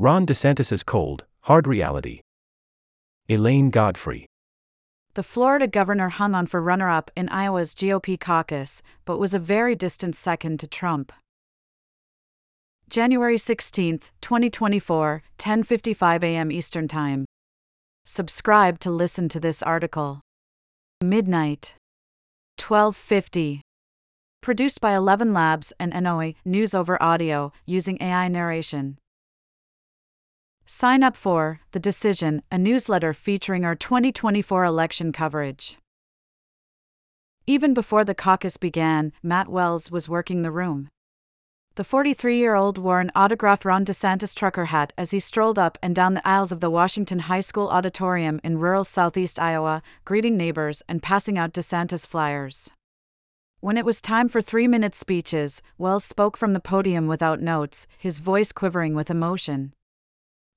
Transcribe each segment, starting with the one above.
Ron DeSantis's cold, hard reality. Elaine Godfrey. The Florida governor hung on for runner up in Iowa's GOP caucus, but was a very distant second to Trump. January 16, 2024, 10:55 a.m. Eastern Time. Subscribe to listen to this article. Midnight. 1250. Produced by ElevenLabs and Enoe News over Audio using AI narration. Sign up for The Decision, a newsletter featuring our 2024 election coverage. Even before the caucus began, Matt Wells was working the room. The 43 year old wore an autographed Ron DeSantis trucker hat as he strolled up and down the aisles of the Washington High School auditorium in rural southeast Iowa, greeting neighbors and passing out DeSantis flyers. When it was time for three minute speeches, Wells spoke from the podium without notes, his voice quivering with emotion.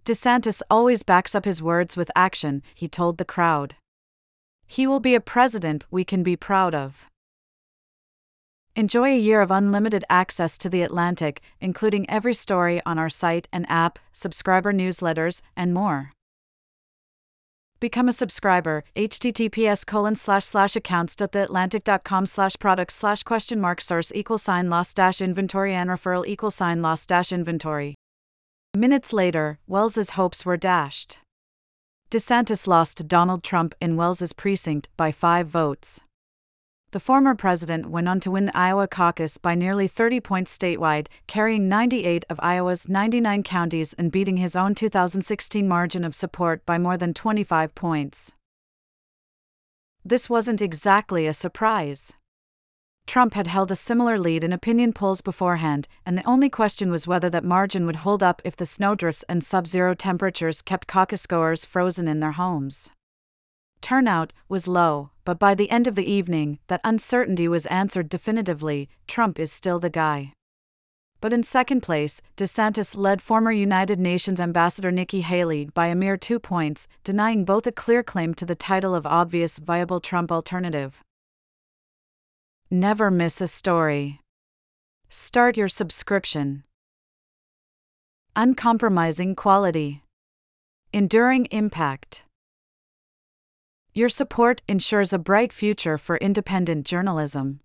DeSantis always backs up his words with action, he told the crowd. He will be a president we can be proud of. Enjoy a year of unlimited access to The Atlantic, including every story on our site and app, subscriber newsletters, and more. Become a subscriber, https colon slash slash accounts.theatlantic.com slash products slash question mark source equal sign loss dash inventory and referral equal sign loss dash inventory. Minutes later, Wells's hopes were dashed. DeSantis lost to Donald Trump in Wells's precinct by five votes. The former president went on to win the Iowa caucus by nearly 30 points statewide, carrying 98 of Iowa's 99 counties and beating his own 2016 margin of support by more than 25 points. This wasn't exactly a surprise. Trump had held a similar lead in opinion polls beforehand, and the only question was whether that margin would hold up if the snowdrifts and sub zero temperatures kept caucus goers frozen in their homes. Turnout was low, but by the end of the evening, that uncertainty was answered definitively Trump is still the guy. But in second place, DeSantis led former United Nations Ambassador Nikki Haley by a mere two points, denying both a clear claim to the title of obvious viable Trump alternative. Never miss a story. Start your subscription. Uncompromising quality. Enduring impact. Your support ensures a bright future for independent journalism.